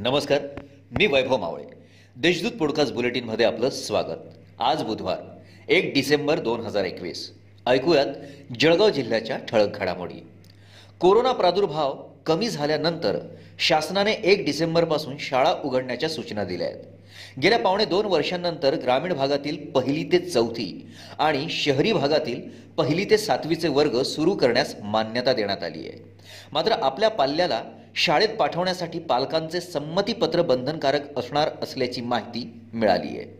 नमस्कार मी वैभव मावळे. देशदूत पॉडकास्ट बुलेटिनमध्ये आपलं स्वागत. आज बुधवार एक डिसेंबर दोन हजार एकवीस. ऐकूयात जळगाव जिल्ह्याच्या ठळक घडामोडी. कोरोना प्रादुर्भाव कमी झाल्यानंतर शासनाने एक डिसेंबरपासून शाळा उघडण्याच्या सूचना दिल्या आहेत. गेल्या पावणे दोन वर्षांनंतर ग्रामीण भागातील पहिली ते चौथी आणि शहरी भागातील पहिली ते सातवीचे वर्ग सुरू करण्यास मान्यता देण्यात आली आहे. मात्र आपल्या पाल्याला शाळेत पाठवण्यासाठी पालकांचे संमतीपत्र बंधनकारक असणार असल्याची माहिती मिळाली आहे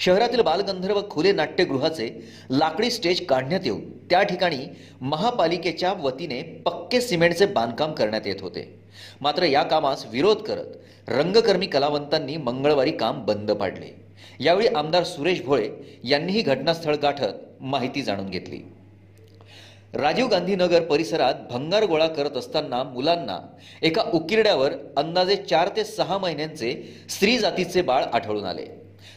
शहरातील बालगंधर्व खुले नाट्यगृहाचे लाकडी स्टेज काढण्यात येऊन त्या ठिकाणी महापालिकेच्या वतीने पक्के सिमेंटचे बांधकाम करण्यात येत होते. मात्र या कामास विरोध करत रंगकर्मी कलावंतांनी मंगळवारी काम बंद पाडले. यावेळी आमदार सुरेश भोळे यांनीही घटनास्थळ गाठत माहिती जाणून घेतली. राजीव गांधी नगर परिसरात भंगार गोळा करत असताना मुलांना एका उकिरड्यावर अंदाजे चार ते सहा महिन्यांचे स्त्री जातीचे बाळ आढळून आले.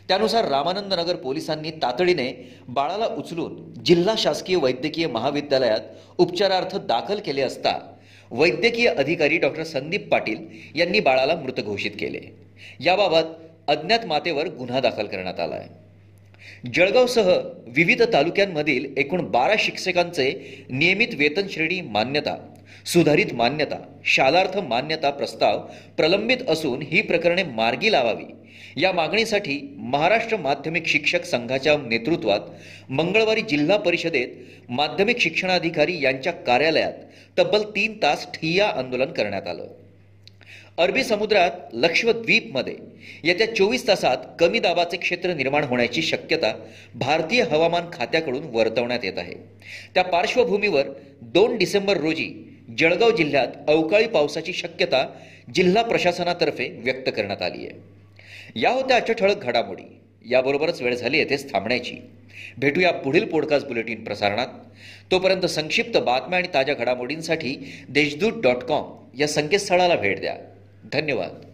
त्यानुसार रामानंद नगर पोलिसांनी तातडीने बाळाला उचलून जिल्हा शासकीय वैद्यकीय महाविद्यालयात उपचारार्थ दाखल केले असता वैद्यकीय अधिकारी डॉक्टर संदीप पाटील यांनी बाळाला मृत घोषित केले. याबाबत अज्ञात मातेवर गुन्हा दाखल करण्यात आला आहे जळगावसह विविध तालुक्यांमधील एकूण बारा शिक्षकांचे नियमित वेतन श्रेणी मान्यता सुधारित मान्यता शालार्थ मान्यता प्रस्ताव प्रलंबित असून ही प्रकरणे मार्गी लावावी. या मागणीसाठी महाराष्ट्र माध्यमिक शिक्षक संघाच्या नेतृत्वात मंगळवारी जिल्हा परिषदेत माध्यमिक शिक्षणाधिकारी यांच्या कार्यालयात तब्बल तीन तास ठिय्या आंदोलन करण्यात आलं. अरबी समुद्रात लक्षद्वीपमध्ये येत्या चोवीस तासात कमी दाबाचे क्षेत्र निर्माण होण्याची शक्यता भारतीय हवामान खात्याकडून वर्तवण्यात येत आहे. त्या पार्श्वभूमीवर दोन डिसेंबर रोजी जळगाव जिल्ह्यात अवकाळी पावसाची शक्यता जिल्हा प्रशासनातर्फे व्यक्त करण्यात आली आहे. या होत्या आजच्या ठळक घडामोडी. याबरोबरच वेळ झाली येथेच थांबण्याची. भेटूया पुढील पॉडकास्ट बुलेटिन प्रसारणात. तोपर्यंत संक्षिप्त बातम्या आणि ताज्या घडामोडींसाठी देशदूत डॉट कॉम या संकेतस्थळाला भेट द्या. धन्यवाद.